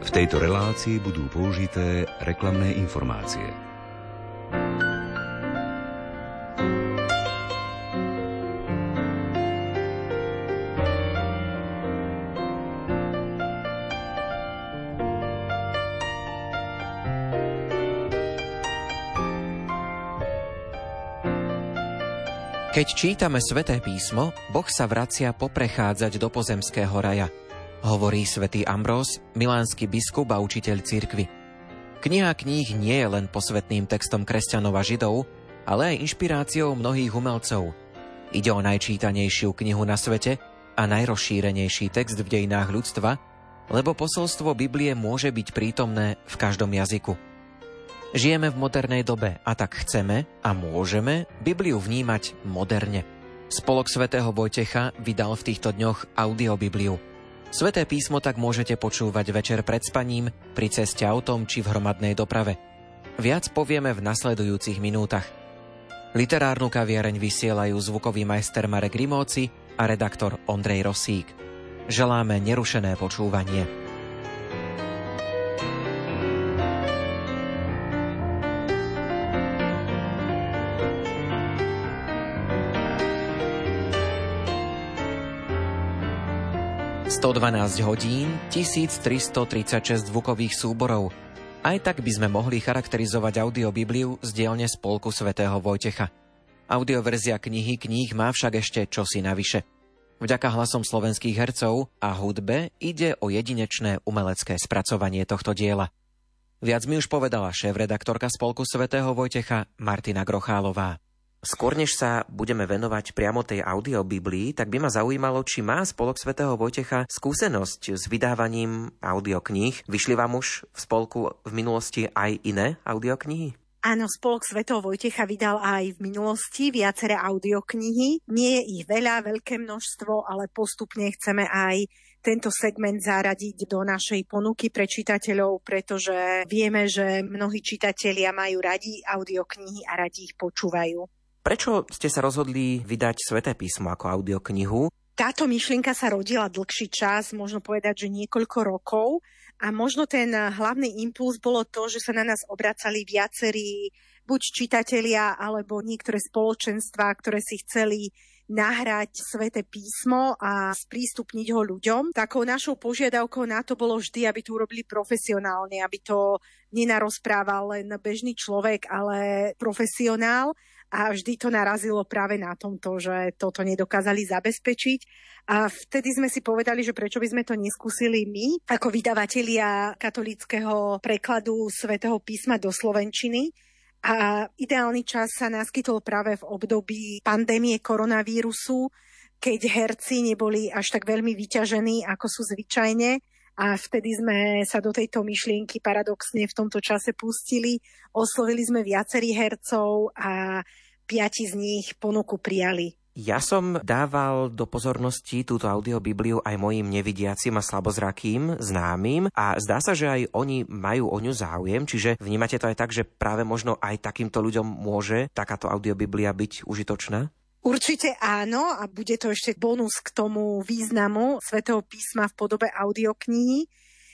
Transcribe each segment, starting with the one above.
V tejto relácii budú použité reklamné informácie. Keď čítame sväté písmo, Boh sa vracia poprechádzať do pozemského raja, hovorí svätý Ambrós, milánsky biskup a učiteľ cirkvy. Kniha kníh nie je len posvetným textom kresťanov a židov, ale aj inšpiráciou mnohých umelcov. Ide o najčítanejšiu knihu na svete a najrozšírenejší text v dejinách ľudstva, lebo posolstvo Biblie môže byť prítomné v každom jazyku. Žijeme v modernej dobe a tak chceme a môžeme Bibliu vnímať moderne. Spolok svätého Vojtecha vydal v týchto dňoch audiobibliu. Sveté písmo tak môžete počúvať večer pred spaním, pri ceste autom či v hromadnej doprave. Viac povieme v nasledujúcich minútach. Literárnu kaviareň vysielajú zvukový majster Marek Rimóci a redaktor Ondrej Rosík. Želáme nerušené počúvanie. 112 hodín, 1336 zvukových súborov. Aj tak by sme mohli charakterizovať audiobibliu z dielne Spolku svätého Vojtecha. Audioverzia knihy kníh má však ešte čosi navyše. Vďaka hlasom slovenských hercov a hudbe ide o jedinečné umelecké spracovanie tohto diela. Viac mi už povedala šéf-redaktorka Spolku svätého Vojtecha Martina Grochálová. Skôr než sa budeme venovať priamo tej audiobiblii, tak by ma zaujímalo, či má Spolok svätého Vojtecha skúsenosť s vydávaním audiokníh. Vyšli vám už v spolku v minulosti aj iné audioknihy? Áno, Spolok svätého Vojtecha vydal aj v minulosti viaceré audioknihy. Nie je ich veľa, veľké množstvo, ale postupne chceme aj tento segment zaradiť do našej ponuky pre čitateľov, pretože vieme, že mnohí čitatelia majú radi audioknihy a radi ich počúvajú. Prečo ste sa rozhodli vydať Sveté písmo ako audioknihu? Táto myšlienka sa rodila dlhší čas, možno povedať, že niekoľko rokov. A možno ten hlavný impuls bolo to, že sa na nás obracali viacerí buď čitatelia, alebo niektoré spoločenstva, ktoré si chceli nahrať sväté písmo a sprístupniť ho ľuďom. Takou našou požiadavkou na to bolo vždy, aby to urobili profesionálne, aby to nenarozprával len bežný človek, ale profesionál a vždy to narazilo práve na tomto, že toto nedokázali zabezpečiť. A vtedy sme si povedali, že prečo by sme to neskúsili my, ako vydavatelia katolického prekladu svätého písma do Slovenčiny. A ideálny čas sa naskytol práve v období pandémie koronavírusu, keď herci neboli až tak veľmi vyťažení, ako sú zvyčajne a vtedy sme sa do tejto myšlienky paradoxne v tomto čase pustili. Oslovili sme viacerých hercov a piati z nich ponuku prijali. Ja som dával do pozornosti túto audiobibliu aj mojim nevidiacim a slabozrakým známym a zdá sa, že aj oni majú o ňu záujem, čiže vnímate to aj tak, že práve možno aj takýmto ľuďom môže takáto audiobiblia byť užitočná? Určite áno a bude to ešte bonus k tomu významu svätého písma v podobe audioknihy.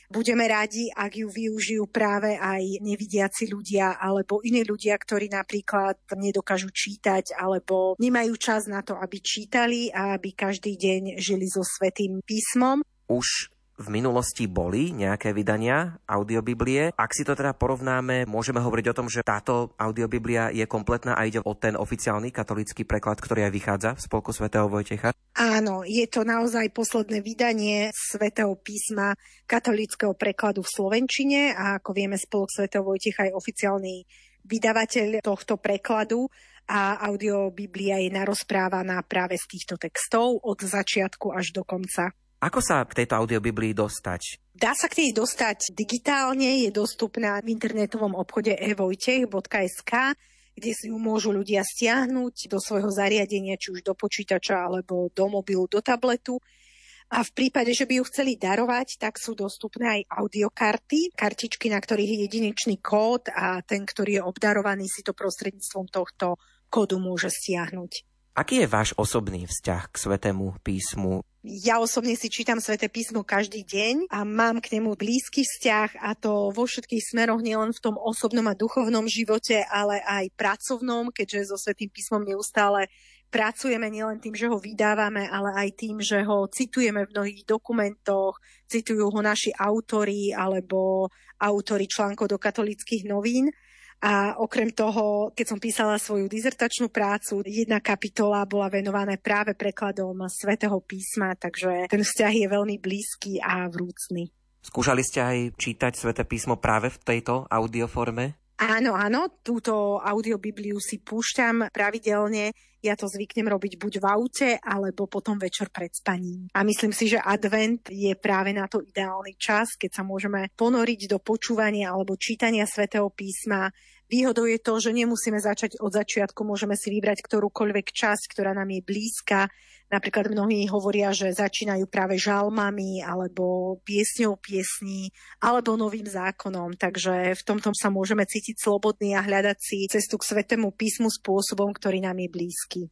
Budeme radi, ak ju využijú práve aj nevidiaci ľudia alebo iní ľudia, ktorí napríklad nedokážu čítať alebo nemajú čas na to, aby čítali a aby každý deň žili so svetým písmom. Už v minulosti boli nejaké vydania audiobiblie. Ak si to teda porovnáme, môžeme hovoriť o tom, že táto audiobiblia je kompletná a ide o ten oficiálny katolický preklad, ktorý aj vychádza v spolku svätého Vojtecha. Áno, je to naozaj posledné vydanie svätého písma katolického prekladu v Slovenčine a ako vieme, spolok svätého Vojtecha je oficiálny vydavateľ tohto prekladu a audiobiblia je narozprávaná práve z týchto textov od začiatku až do konca. Ako sa k tejto audiobiblii dostať? Dá sa k nej dostať digitálne, je dostupná v internetovom obchode evojtech.sk, kde si ju môžu ľudia stiahnuť do svojho zariadenia, či už do počítača alebo do mobilu, do tabletu. A v prípade, že by ju chceli darovať, tak sú dostupné aj audiokarty, kartičky, na ktorých je jedinečný kód a ten, ktorý je obdarovaný, si to prostredníctvom tohto kódu môže stiahnuť. Aký je váš osobný vzťah k Svetému písmu? Ja osobne si čítam Sveté písmo každý deň a mám k nemu blízky vzťah a to vo všetkých smeroch, nielen v tom osobnom a duchovnom živote, ale aj pracovnom, keďže so Svetým písmom neustále pracujeme nielen tým, že ho vydávame, ale aj tým, že ho citujeme v mnohých dokumentoch, citujú ho naši autory alebo autory článkov do katolických novín. A okrem toho, keď som písala svoju dizertačnú prácu, jedna kapitola bola venovaná práve prekladom svätého písma, takže ten vzťah je veľmi blízky a vrúcný. Skúšali ste aj čítať sväté písmo práve v tejto audioforme? Áno, áno, túto audiobibliu si púšťam pravidelne. Ja to zvyknem robiť buď v aute, alebo potom večer pred spaním. A myslím si, že advent je práve na to ideálny čas, keď sa môžeme ponoriť do počúvania alebo čítania svätého písma, Výhodou je to, že nemusíme začať od začiatku, môžeme si vybrať ktorúkoľvek časť, ktorá nám je blízka. Napríklad mnohí hovoria, že začínajú práve žalmami alebo piesňou piesní alebo novým zákonom. Takže v tomto sa môžeme cítiť slobodní a hľadať si cestu k svetému písmu spôsobom, ktorý nám je blízky.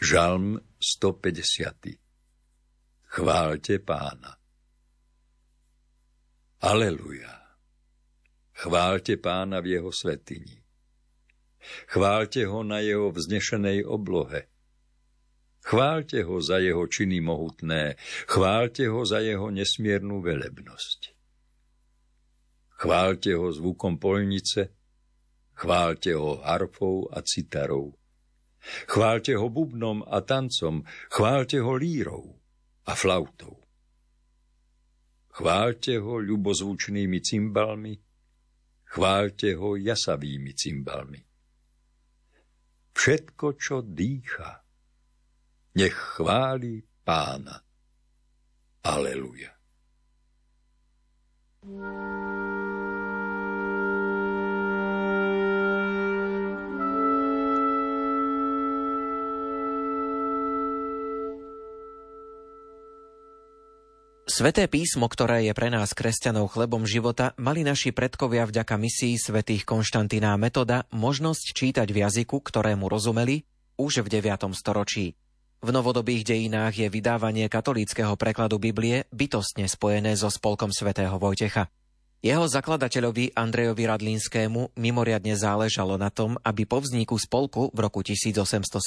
Žalm 150. Chválte pána. Aleluja. Chválte pána v jeho svetini. Chválte ho na jeho vznešenej oblohe. Chválte ho za jeho činy mohutné, chválte ho za jeho nesmiernu velebnosť. Chválte ho zvukom polnice, chválte ho harfou a citarou. Chválte ho bubnom a tancom, chválte ho lírou a flautou. Chválte ho ľubozvučnými cymbalmi, chválte ho jasavými cymbalmi. Všetko, čo dýcha, nech chváli pána. Aleluja. thank you Sveté písmo, ktoré je pre nás kresťanov chlebom života, mali naši predkovia vďaka misii svätých Konštantína Metoda možnosť čítať v jazyku, ktorému rozumeli, už v 9. storočí. V novodobých dejinách je vydávanie katolíckého prekladu Biblie bytostne spojené so spolkom svätého Vojtecha. Jeho zakladateľovi Andrejovi Radlinskému mimoriadne záležalo na tom, aby po vzniku spolku v roku 1870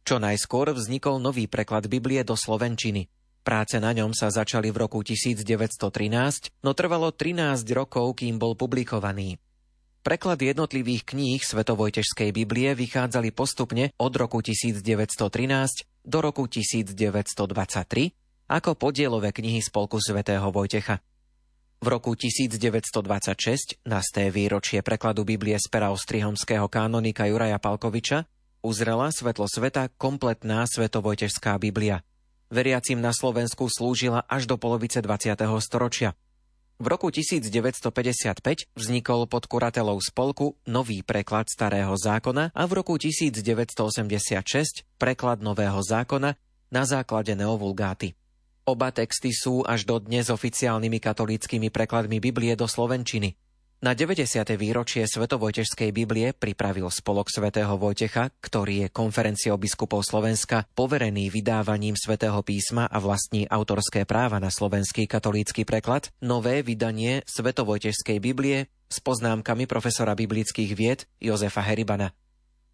čo najskôr vznikol nový preklad Biblie do slovenčiny – Práce na ňom sa začali v roku 1913, no trvalo 13 rokov, kým bol publikovaný. Preklad jednotlivých kníh Svetovojtežskej Biblie vychádzali postupne od roku 1913 do roku 1923 ako podielové knihy Spolku svätého Vojtecha. V roku 1926, na sté výročie prekladu Biblie z pera ostrihomského kanonika Juraja Palkoviča, uzrela svetlo sveta kompletná Svetovojtežská Biblia – veriacim na Slovensku slúžila až do polovice 20. storočia. V roku 1955 vznikol pod kuratelou spolku nový preklad Starého zákona a v roku 1986 preklad Nového zákona na základe neovulgáty. Oba texty sú až do dnes oficiálnymi katolíckými prekladmi Biblie do slovenčiny. Na 90. výročie Svetovojtežskej Biblie pripravil spolok svätého Vojtecha, ktorý je konferenciou biskupov Slovenska poverený vydávaním svätého písma a vlastní autorské práva na slovenský katolícky preklad, nové vydanie Svetovojtežskej Biblie s poznámkami profesora biblických vied Jozefa Heribana.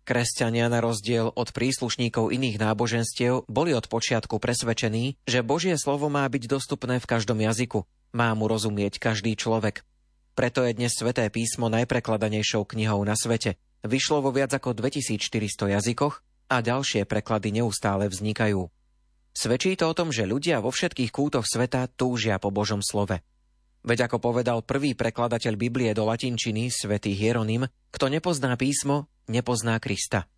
Kresťania na rozdiel od príslušníkov iných náboženstiev boli od počiatku presvedčení, že Božie slovo má byť dostupné v každom jazyku, má mu rozumieť každý človek. Preto je dnes Sveté písmo najprekladanejšou knihou na svete. Vyšlo vo viac ako 2400 jazykoch a ďalšie preklady neustále vznikajú. Svedčí to o tom, že ľudia vo všetkých kútoch sveta túžia po Božom slove. Veď ako povedal prvý prekladateľ Biblie do latinčiny, svätý Hieronym, kto nepozná písmo, nepozná Krista.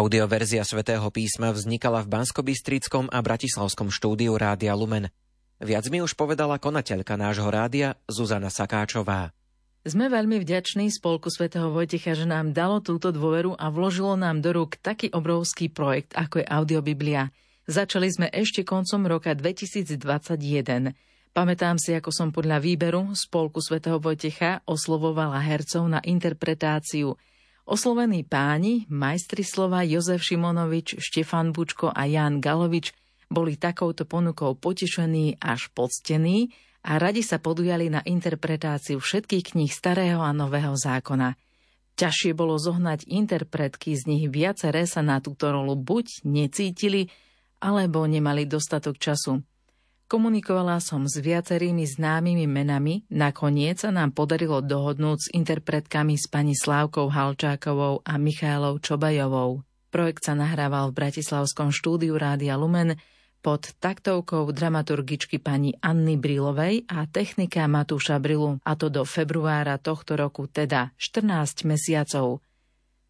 Audioverzia svätého písma vznikala v Banskobystrickom a Bratislavskom štúdiu Rádia Lumen. Viac mi už povedala konateľka nášho rádia Zuzana Sakáčová. Sme veľmi vďační spolku svätého Vojtecha, že nám dalo túto dôveru a vložilo nám do rúk taký obrovský projekt, ako je Audiobiblia. Začali sme ešte koncom roka 2021. Pamätám si, ako som podľa výberu spolku svätého Vojtecha oslovovala hercov na interpretáciu – Oslovení páni, majstri slova Jozef Šimonovič, Štefan Bučko a Jan Galovič boli takouto ponukou potešení až poctení a radi sa podujali na interpretáciu všetkých kníh Starého a Nového zákona. Ťažšie bolo zohnať interpretky, z nich viaceré sa na túto rolu buď necítili, alebo nemali dostatok času. Komunikovala som s viacerými známymi menami, nakoniec sa nám podarilo dohodnúť s interpretkami s pani Slávkou Halčákovou a Michálou Čobajovou. Projekt sa nahrával v Bratislavskom štúdiu Rádia Lumen pod taktovkou dramaturgičky pani Anny Brilovej a technika Matúša Brilu, a to do februára tohto roku, teda 14 mesiacov.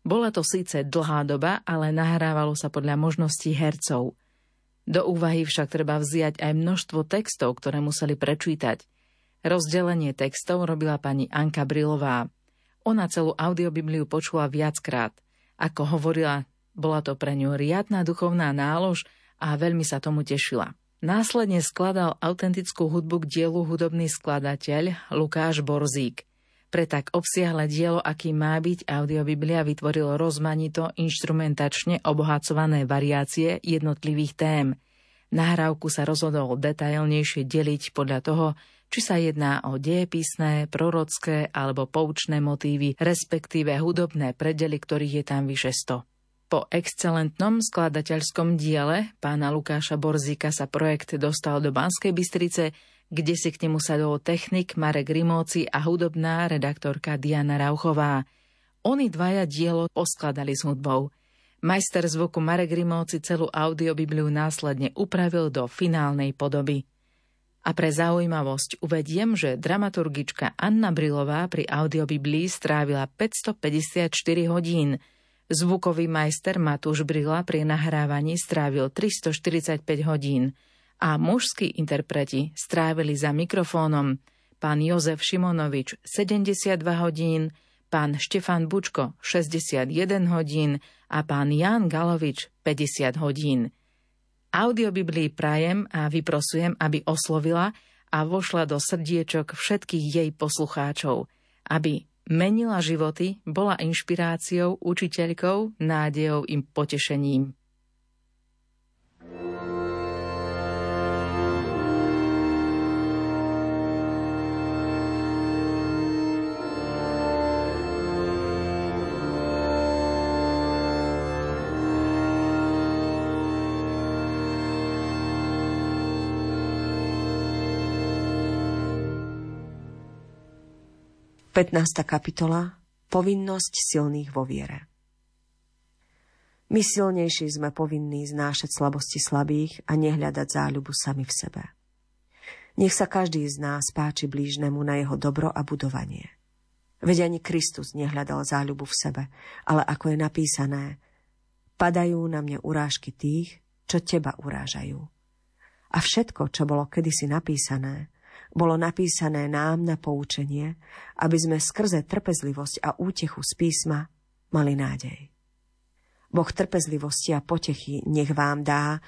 Bola to síce dlhá doba, ale nahrávalo sa podľa možností hercov – do úvahy však treba vziať aj množstvo textov, ktoré museli prečítať. Rozdelenie textov robila pani Anka Brilová. Ona celú audiobibliu počula viackrát. Ako hovorila, bola to pre ňu riadna duchovná nálož a veľmi sa tomu tešila. Následne skladal autentickú hudbu k dielu hudobný skladateľ Lukáš Borzík. Pre tak obsiahle dielo, aký má byť, audiobiblia vytvorilo rozmanito inštrumentačne obohacované variácie jednotlivých tém. Nahrávku sa rozhodol detailnejšie deliť podľa toho, či sa jedná o diepisné, prorocké alebo poučné motívy, respektíve hudobné predely, ktorých je tam vyše 100. Po excelentnom skladateľskom diele pána Lukáša Borzíka sa projekt dostal do Banskej Bystrice, kde si k nemu sadol technik Marek Rimóci a hudobná redaktorka Diana Rauchová. Oni dvaja dielo poskladali s hudbou. Majster zvuku Marek Rimóci celú audiobibliu následne upravil do finálnej podoby. A pre zaujímavosť uvediem, že dramaturgička Anna Brilová pri audiobiblii strávila 554 hodín, zvukový majster Matúš Brila pri nahrávaní strávil 345 hodín – a mužskí interpreti strávili za mikrofónom pán Jozef Šimonovič 72 hodín, pán Štefan Bučko 61 hodín a pán Jan Galovič 50 hodín. Audiobiblii prajem a vyprosujem, aby oslovila a vošla do srdiečok všetkých jej poslucháčov, aby menila životy, bola inšpiráciou, učiteľkou, nádejou im potešením. 15. kapitola Povinnosť silných vo viere My silnejší sme povinní znášať slabosti slabých a nehľadať záľubu sami v sebe. Nech sa každý z nás páči blížnemu na jeho dobro a budovanie. Veď ani Kristus nehľadal záľubu v sebe, ale ako je napísané, padajú na mne urážky tých, čo teba urážajú. A všetko, čo bolo kedysi napísané, bolo napísané nám na poučenie, aby sme skrze trpezlivosť a útechu z písma mali nádej. Boh trpezlivosti a potechy nech vám dá,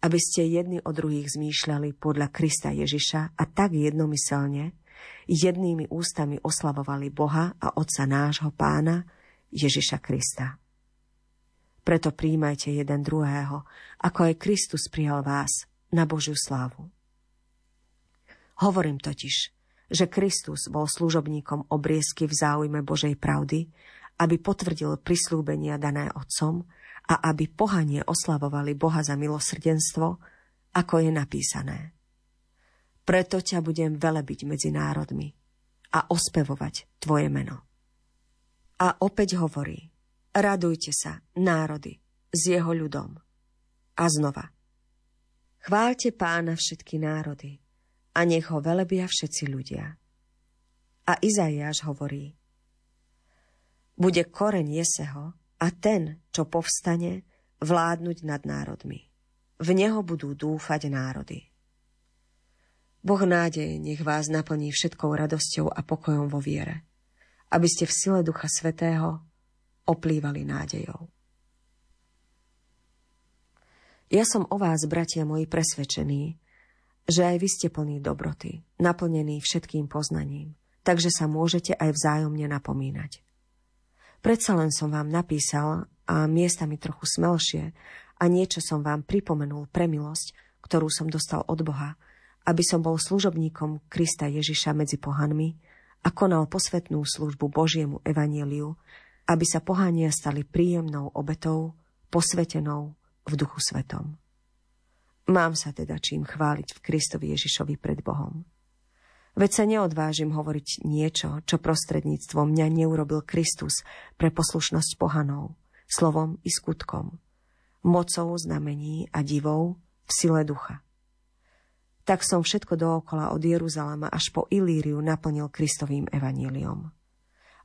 aby ste jedni o druhých zmýšľali podľa Krista Ježiša a tak jednomyselne, jednými ústami oslavovali Boha a Otca nášho Pána Ježiša Krista. Preto príjmajte jeden druhého, ako aj Kristus prijal vás na Božiu slávu. Hovorím totiž, že Kristus bol služobníkom obriezky v záujme Božej pravdy, aby potvrdil prislúbenia dané Otcom a aby pohanie oslavovali Boha za milosrdenstvo, ako je napísané. Preto ťa budem velebiť medzi národmi a ospevovať tvoje meno. A opäť hovorí, radujte sa, národy, s jeho ľudom. A znova, chváľte pána všetky národy, a nech ho velebia všetci ľudia. A Izaiáš hovorí, bude koreň Jeseho a ten, čo povstane, vládnuť nad národmi. V neho budú dúfať národy. Boh nádeje nech vás naplní všetkou radosťou a pokojom vo viere, aby ste v sile Ducha Svetého oplývali nádejou. Ja som o vás, bratia moji, presvedčený, že aj vy ste plní dobroty, naplnení všetkým poznaním, takže sa môžete aj vzájomne napomínať. Predsa len som vám napísal a miestami trochu smelšie a niečo som vám pripomenul pre milosť, ktorú som dostal od Boha, aby som bol služobníkom Krista Ježiša medzi pohanmi a konal posvetnú službu Božiemu evanieliu, aby sa pohania stali príjemnou obetou, posvetenou v duchu svetom. Mám sa teda čím chváliť v Kristovi Ježišovi pred Bohom. Veď sa neodvážim hovoriť niečo, čo prostredníctvom mňa neurobil Kristus pre poslušnosť pohanov, slovom i skutkom, mocou znamení a divou v sile ducha. Tak som všetko dookola od Jeruzalema až po Ilíriu naplnil Kristovým evaníliom.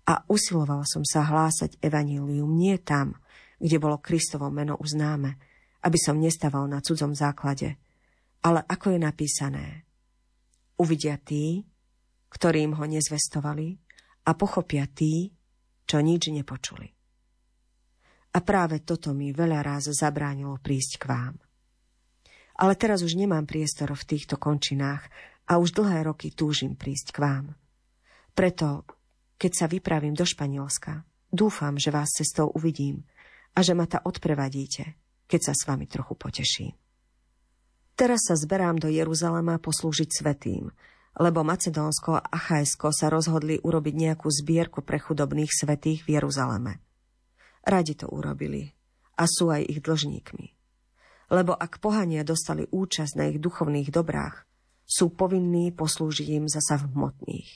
A usiloval som sa hlásať evanílium nie tam, kde bolo Kristovo meno uznáme, aby som nestával na cudzom základe, ale ako je napísané – Uvidia tí, ktorým ho nezvestovali a pochopia tí, čo nič nepočuli. A práve toto mi veľa ráz zabránilo prísť k vám. Ale teraz už nemám priestor v týchto končinách a už dlhé roky túžim prísť k vám. Preto, keď sa vypravím do Španielska, dúfam, že vás cestou uvidím a že ma ta odprevadíte, keď sa s vami trochu poteším. Teraz sa zberám do Jeruzalema poslúžiť svetým, lebo Macedónsko a Achajsko sa rozhodli urobiť nejakú zbierku pre chudobných svetých v Jeruzaleme. Radi to urobili a sú aj ich dlžníkmi. Lebo ak pohania dostali účasť na ich duchovných dobrách, sú povinní poslúžiť im zasa v hmotných.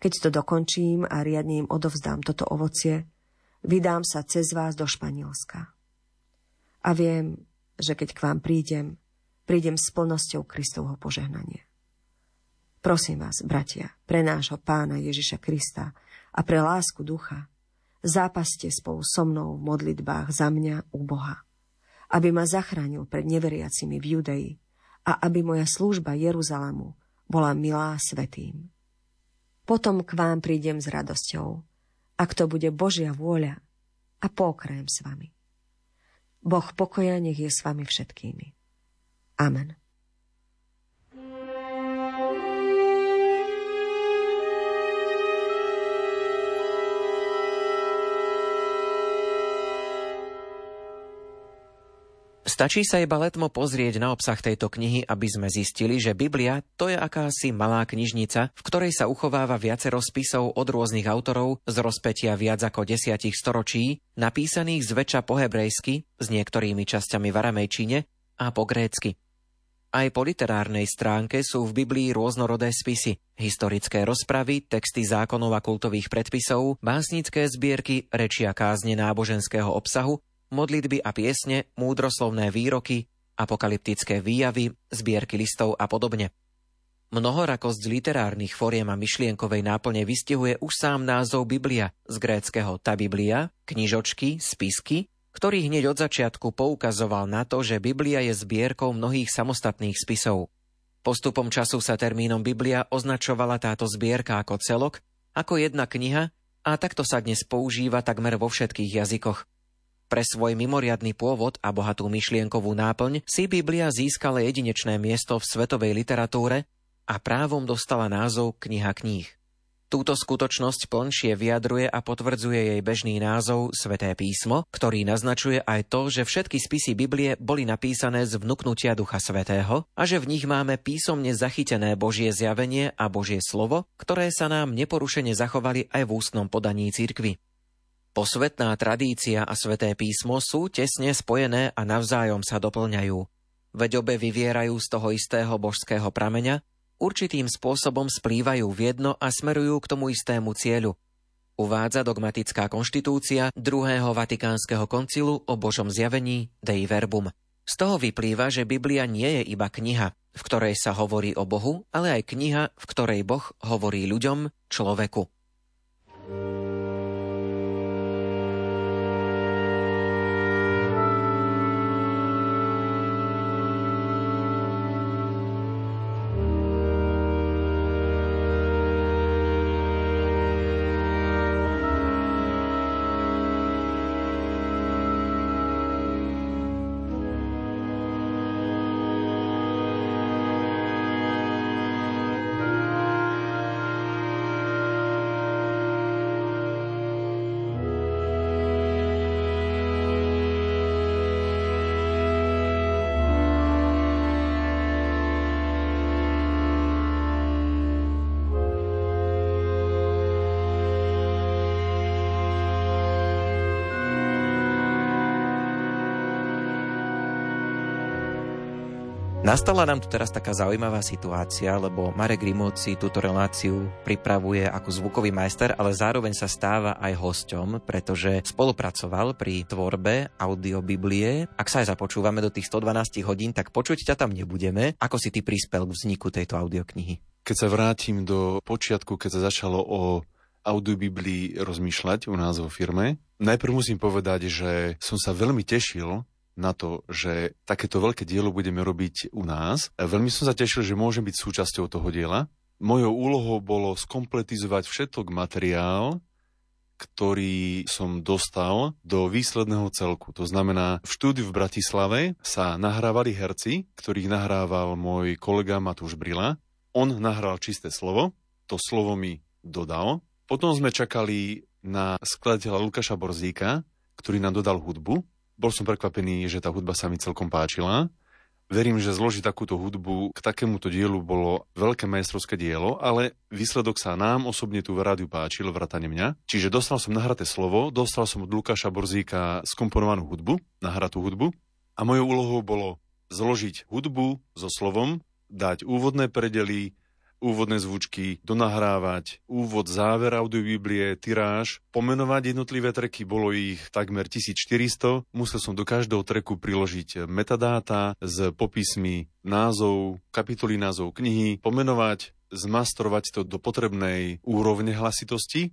Keď to dokončím a riadne im odovzdám toto ovocie, vydám sa cez vás do Španielska. A viem, že keď k vám prídem, prídem s plnosťou Kristovho požehnania. Prosím vás, bratia, pre nášho pána Ježiša Krista a pre lásku ducha, zápaste spolu so mnou v modlitbách za mňa u Boha, aby ma zachránil pred neveriacimi v Judei a aby moja služba Jeruzalemu bola milá svetým. Potom k vám prídem s radosťou, ak to bude Božia vôľa a pokrajem s vami. Boh pokoja nech je s vami všetkými. Amen. Stačí sa iba letmo pozrieť na obsah tejto knihy, aby sme zistili, že Biblia to je akási malá knižnica, v ktorej sa uchováva viacero spisov od rôznych autorov z rozpetia viac ako desiatich storočí, napísaných zväčša po hebrejsky, s niektorými časťami v aramejčine a po grécky. Aj po literárnej stránke sú v Biblii rôznorodé spisy, historické rozpravy, texty zákonov a kultových predpisov, básnické zbierky, rečia kázne náboženského obsahu, modlitby a piesne, múdroslovné výroky, apokalyptické výjavy, zbierky listov a podobne. Mnohorakosť literárnych foriem a myšlienkovej náplne vystihuje už sám názov Biblia z gréckého ta Biblia, knižočky, spisky ktorý hneď od začiatku poukazoval na to, že Biblia je zbierkou mnohých samostatných spisov. Postupom času sa termínom Biblia označovala táto zbierka ako celok, ako jedna kniha a takto sa dnes používa takmer vo všetkých jazykoch. Pre svoj mimoriadný pôvod a bohatú myšlienkovú náplň si Biblia získala jedinečné miesto v svetovej literatúre a právom dostala názov Kniha kníh. Túto skutočnosť plnšie vyjadruje a potvrdzuje jej bežný názov Sveté písmo, ktorý naznačuje aj to, že všetky spisy Biblie boli napísané z vnuknutia Ducha Svetého a že v nich máme písomne zachytené Božie zjavenie a Božie slovo, ktoré sa nám neporušene zachovali aj v ústnom podaní cirkvi. Posvetná tradícia a sveté písmo sú tesne spojené a navzájom sa doplňajú. Veď obe vyvierajú z toho istého božského prameňa určitým spôsobom splývajú v jedno a smerujú k tomu istému cieľu. Uvádza dogmatická konštitúcia druhého Vatikánskeho koncilu o Božom zjavení Dei Verbum. Z toho vyplýva, že Biblia nie je iba kniha, v ktorej sa hovorí o Bohu, ale aj kniha, v ktorej Boh hovorí ľuďom, človeku. Nastala nám tu teraz taká zaujímavá situácia, lebo Marek Rimóci túto reláciu pripravuje ako zvukový majster, ale zároveň sa stáva aj hosťom, pretože spolupracoval pri tvorbe audiobiblie. Ak sa aj započúvame do tých 112 hodín, tak počuť ťa tam nebudeme. Ako si ty prispel k vzniku tejto audioknihy? Keď sa vrátim do počiatku, keď sa začalo o audiobiblii rozmýšľať u nás vo firme, najprv musím povedať, že som sa veľmi tešil na to, že takéto veľké dielo budeme robiť u nás. Veľmi som sa tešil, že môžem byť súčasťou toho diela. Mojou úlohou bolo skompletizovať všetok materiál, ktorý som dostal do výsledného celku. To znamená, v štúdiu v Bratislave sa nahrávali herci, ktorých nahrával môj kolega Matúš Brila. On nahral čisté slovo, to slovo mi dodal. Potom sme čakali na skladateľa Lukáša Borzíka, ktorý nám dodal hudbu. Bol som prekvapený, že tá hudba sa mi celkom páčila. Verím, že zložiť takúto hudbu k takémuto dielu bolo veľké majstrovské dielo, ale výsledok sa nám osobne tu v rádiu páčil, vrátane mňa. Čiže dostal som nahraté slovo, dostal som od Lukáša Borzíka skomponovanú hudbu, nahratú hudbu a mojou úlohou bolo zložiť hudbu so slovom, dať úvodné predely, úvodné zvučky, donahrávať, úvod, záver audiobiblie, tiráž, pomenovať jednotlivé treky, bolo ich takmer 1400. Musel som do každého treku priložiť metadáta s popismi názov, kapitoly názov knihy, pomenovať, zmastrovať to do potrebnej úrovne hlasitosti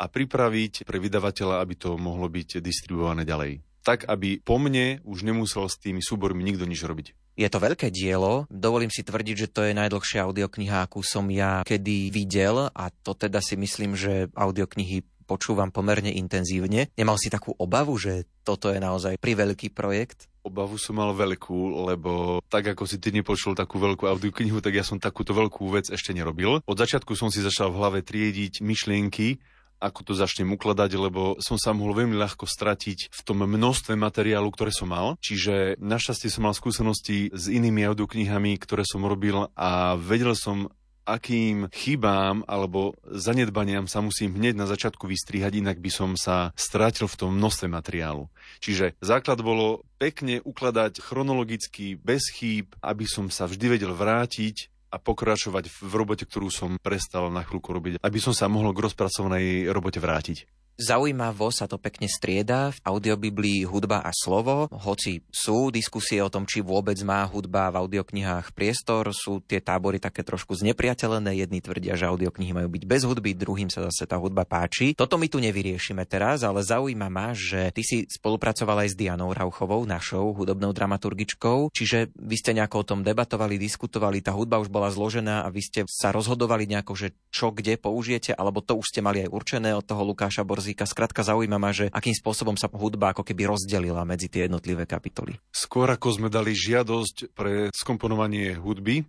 a pripraviť pre vydavateľa, aby to mohlo byť distribuované ďalej tak aby po mne už nemusel s tými súbormi nikto nič robiť. Je to veľké dielo, dovolím si tvrdiť, že to je najdlhšia audiokniha, akú som ja kedy videl a to teda si myslím, že audioknihy počúvam pomerne intenzívne. Nemal si takú obavu, že toto je naozaj priveľký projekt? Obavu som mal veľkú, lebo tak ako si ty nepočul takú veľkú audioknihu, tak ja som takúto veľkú vec ešte nerobil. Od začiatku som si začal v hlave triediť myšlienky, ako to začnem ukladať, lebo som sa mohol veľmi ľahko stratiť v tom množstve materiálu, ktoré som mal. Čiže našťastie som mal skúsenosti s inými audioknihami, ktoré som robil a vedel som, akým chybám alebo zanedbaniam sa musím hneď na začiatku vystrihať, inak by som sa strátil v tom množstve materiálu. Čiže základ bolo pekne ukladať chronologicky, bez chýb, aby som sa vždy vedel vrátiť a pokračovať v robote, ktorú som prestal na chvíľku robiť, aby som sa mohol k rozpracovanej robote vrátiť. Zaujímavo sa to pekne strieda v audiobiblii hudba a slovo, hoci sú diskusie o tom, či vôbec má hudba v audioknihách priestor, sú tie tábory také trošku znepriateľené, jedni tvrdia, že audioknihy majú byť bez hudby, druhým sa zase tá hudba páči. Toto my tu nevyriešime teraz, ale zaujíma ma, že ty si spolupracoval aj s Dianou Rauchovou, našou hudobnou dramaturgičkou, čiže vy ste nejako o tom debatovali, diskutovali, tá hudba už bola zložená a vy ste sa rozhodovali nejako, že čo kde použijete, alebo to už ste mali aj určené od toho Lukáša Bor Borzíka. Skrátka zaujíma ma, že akým spôsobom sa hudba ako keby rozdelila medzi tie jednotlivé kapitoly. Skôr ako sme dali žiadosť pre skomponovanie hudby,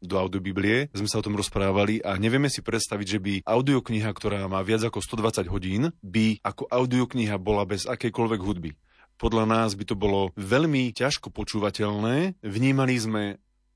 do audiobiblie, sme sa o tom rozprávali a nevieme si predstaviť, že by audiokniha, ktorá má viac ako 120 hodín, by ako audiokniha bola bez akejkoľvek hudby. Podľa nás by to bolo veľmi ťažko počúvateľné. Vnímali sme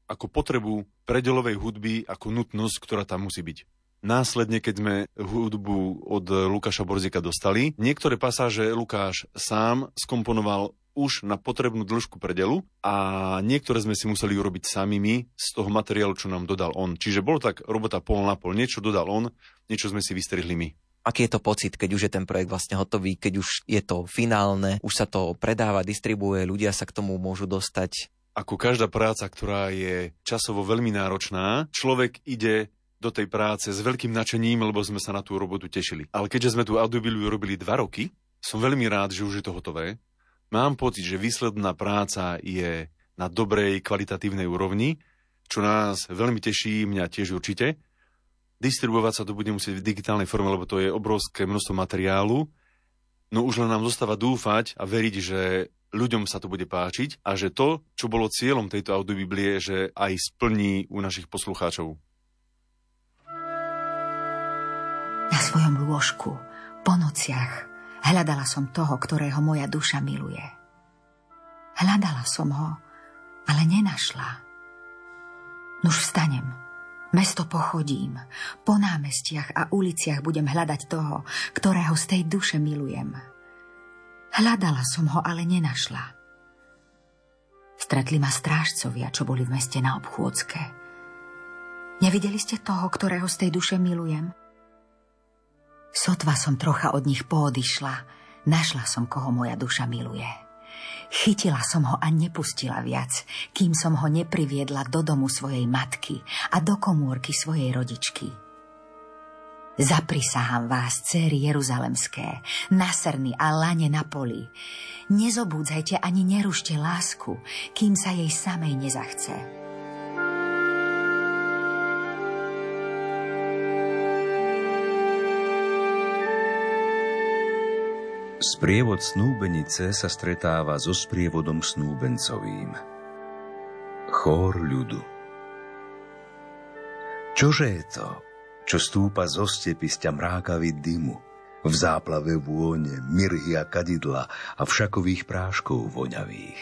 ako potrebu predelovej hudby, ako nutnosť, ktorá tam musí byť. Následne, keď sme hudbu od Lukáša Borzika dostali, niektoré pasáže Lukáš sám skomponoval už na potrebnú dĺžku predelu a niektoré sme si museli urobiť samými z toho materiálu, čo nám dodal on. Čiže bolo tak robota pol na pol. Niečo dodal on, niečo sme si vystrihli my. Aký je to pocit, keď už je ten projekt vlastne hotový, keď už je to finálne, už sa to predáva, distribuje, ľudia sa k tomu môžu dostať? Ako každá práca, ktorá je časovo veľmi náročná, človek ide do tej práce s veľkým nadšením, lebo sme sa na tú robotu tešili. Ale keďže sme tú audiobiliu robili dva roky, som veľmi rád, že už je to hotové. Mám pocit, že výsledná práca je na dobrej kvalitatívnej úrovni, čo nás veľmi teší, mňa tiež určite. Distribuovať sa to bude musieť v digitálnej forme, lebo to je obrovské množstvo materiálu. No už len nám zostáva dúfať a veriť, že ľuďom sa to bude páčiť a že to, čo bolo cieľom tejto audiobiblie, že aj splní u našich poslucháčov. Svojom lôžku, po nociach, hľadala som toho, ktorého moja duša miluje. Hľadala som ho, ale nenašla. Nuž vstanem, mesto pochodím, po námestiach a uliciach budem hľadať toho, ktorého z tej duše milujem. Hľadala som ho, ale nenašla. Stretli ma strážcovia, čo boli v meste na obchôdzke. Nevideli ste toho, ktorého z tej duše milujem? Sotva som trocha od nich poodišla, našla som, koho moja duša miluje. Chytila som ho a nepustila viac, kým som ho nepriviedla do domu svojej matky a do komórky svojej rodičky. Zaprisahám vás, céry Jeruzalemské, na srny a lane na poli. Nezobúdzajte ani nerušte lásku, kým sa jej samej nezachce. Sprievod snúbenice sa stretáva so sprievodom snúbencovým. Chór ľudu Čože je to, čo stúpa zo stepy z mrákavy dymu, v záplave vône, mirhy a kadidla a všakových práškov voňavých.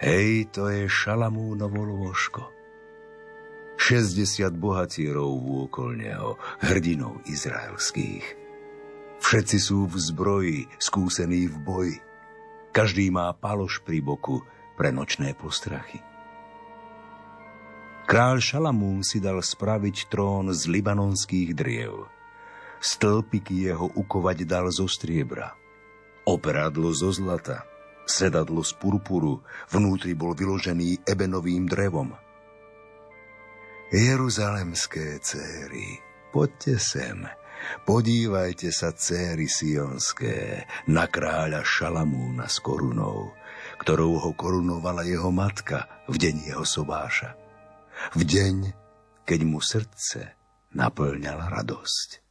Hej, to je Šalamúnovo lôžko. 60 bohatírov vôkol neho, hrdinov izraelských. Všetci sú v zbroji, skúsení v boji. Každý má paloš pri boku pre nočné postrachy. Kráľ Šalamún si dal spraviť trón z libanonských driev. Stĺpiky jeho ukovať dal zo striebra. Operadlo zo zlata, sedadlo z purpuru, vnútri bol vyložený ebenovým drevom. Jeruzalemské céry, poďte sem, podívajte sa céry sionské na kráľa Šalamúna s korunou, ktorou ho korunovala jeho matka v deň jeho sobáša v deň, keď mu srdce naplňala radosť.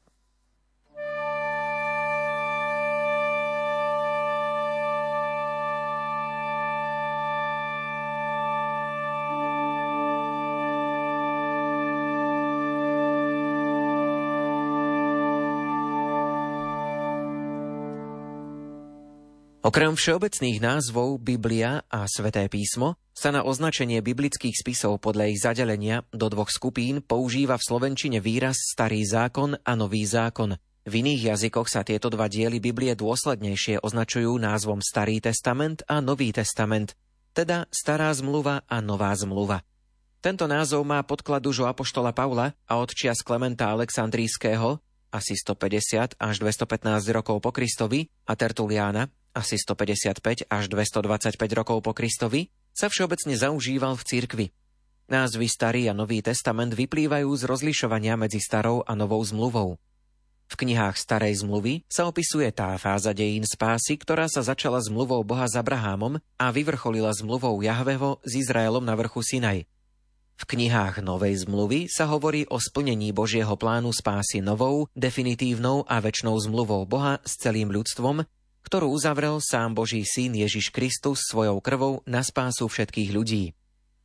Okrem všeobecných názvov Biblia a Sveté písmo sa na označenie biblických spisov podľa ich zadelenia do dvoch skupín používa v slovenčine výraz Starý zákon a Nový zákon. V iných jazykoch sa tieto dva diely Biblie dôslednejšie označujú názvom Starý testament a Nový testament, teda Stará zmluva a Nová zmluva. Tento názov má podklad už Apoštola Pavla a od čias Klementa Aleksandrijského, asi 150 až 215 rokov po Kristovi, a Tertuliána, asi 155 až 225 rokov po Kristovi, sa všeobecne zaužíval v cirkvi. Názvy Starý a Nový testament vyplývajú z rozlišovania medzi starou a novou zmluvou. V knihách Starej zmluvy sa opisuje tá fáza dejín spásy, ktorá sa začala zmluvou Boha s Abrahámom a vyvrcholila zmluvou Jahveho s Izraelom na vrchu Sinaj. V knihách Novej zmluvy sa hovorí o splnení Božieho plánu spásy novou, definitívnou a väčšnou zmluvou Boha s celým ľudstvom, ktorú uzavrel sám Boží syn Ježiš Kristus svojou krvou na spásu všetkých ľudí.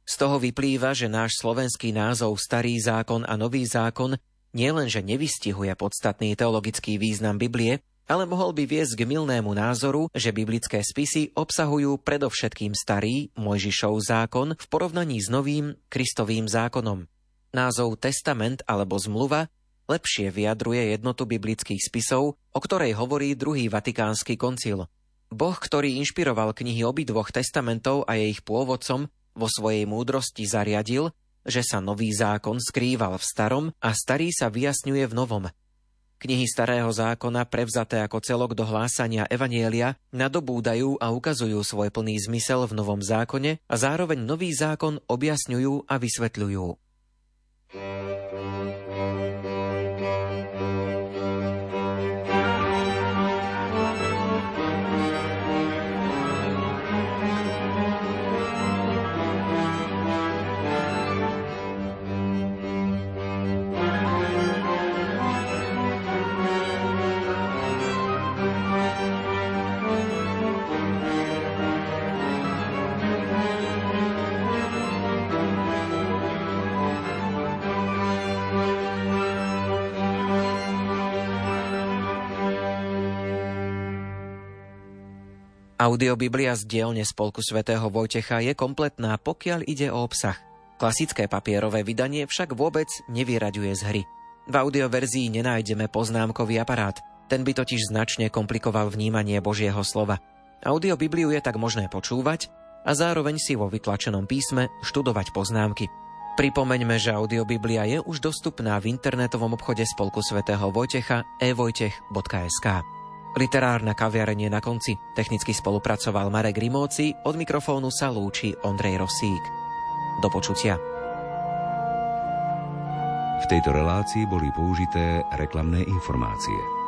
Z toho vyplýva, že náš slovenský názov Starý zákon a Nový zákon nielenže nevystihuje podstatný teologický význam Biblie, ale mohol by viesť k milnému názoru, že biblické spisy obsahujú predovšetkým starý Mojžišov zákon v porovnaní s novým Kristovým zákonom. Názov testament alebo zmluva lepšie vyjadruje jednotu biblických spisov, o ktorej hovorí druhý vatikánsky koncil. Boh, ktorý inšpiroval knihy obidvoch testamentov a ich pôvodcom, vo svojej múdrosti zariadil, že sa nový zákon skrýval v starom a starý sa vyjasňuje v novom. Knihy starého zákona, prevzaté ako celok do hlásania Evanielia, nadobúdajú a ukazujú svoj plný zmysel v novom zákone a zároveň nový zákon objasňujú a vysvetľujú. Audiobiblia z dielne Spolku svätého Vojtecha je kompletná, pokiaľ ide o obsah. Klasické papierové vydanie však vôbec nevyraďuje z hry. V audioverzii nenájdeme poznámkový aparát, ten by totiž značne komplikoval vnímanie Božieho slova. Audiobibliu je tak možné počúvať, a zároveň si vo vytlačenom písme študovať poznámky. Pripomeňme, že audiobiblia je už dostupná v internetovom obchode Spolku svätého Vojtecha evojtech.sk. Literárna kaviarenie na konci. Technicky spolupracoval Marek Rimóci, od mikrofónu sa lúči Ondrej Rosík. Do počutia. V tejto relácii boli použité reklamné informácie.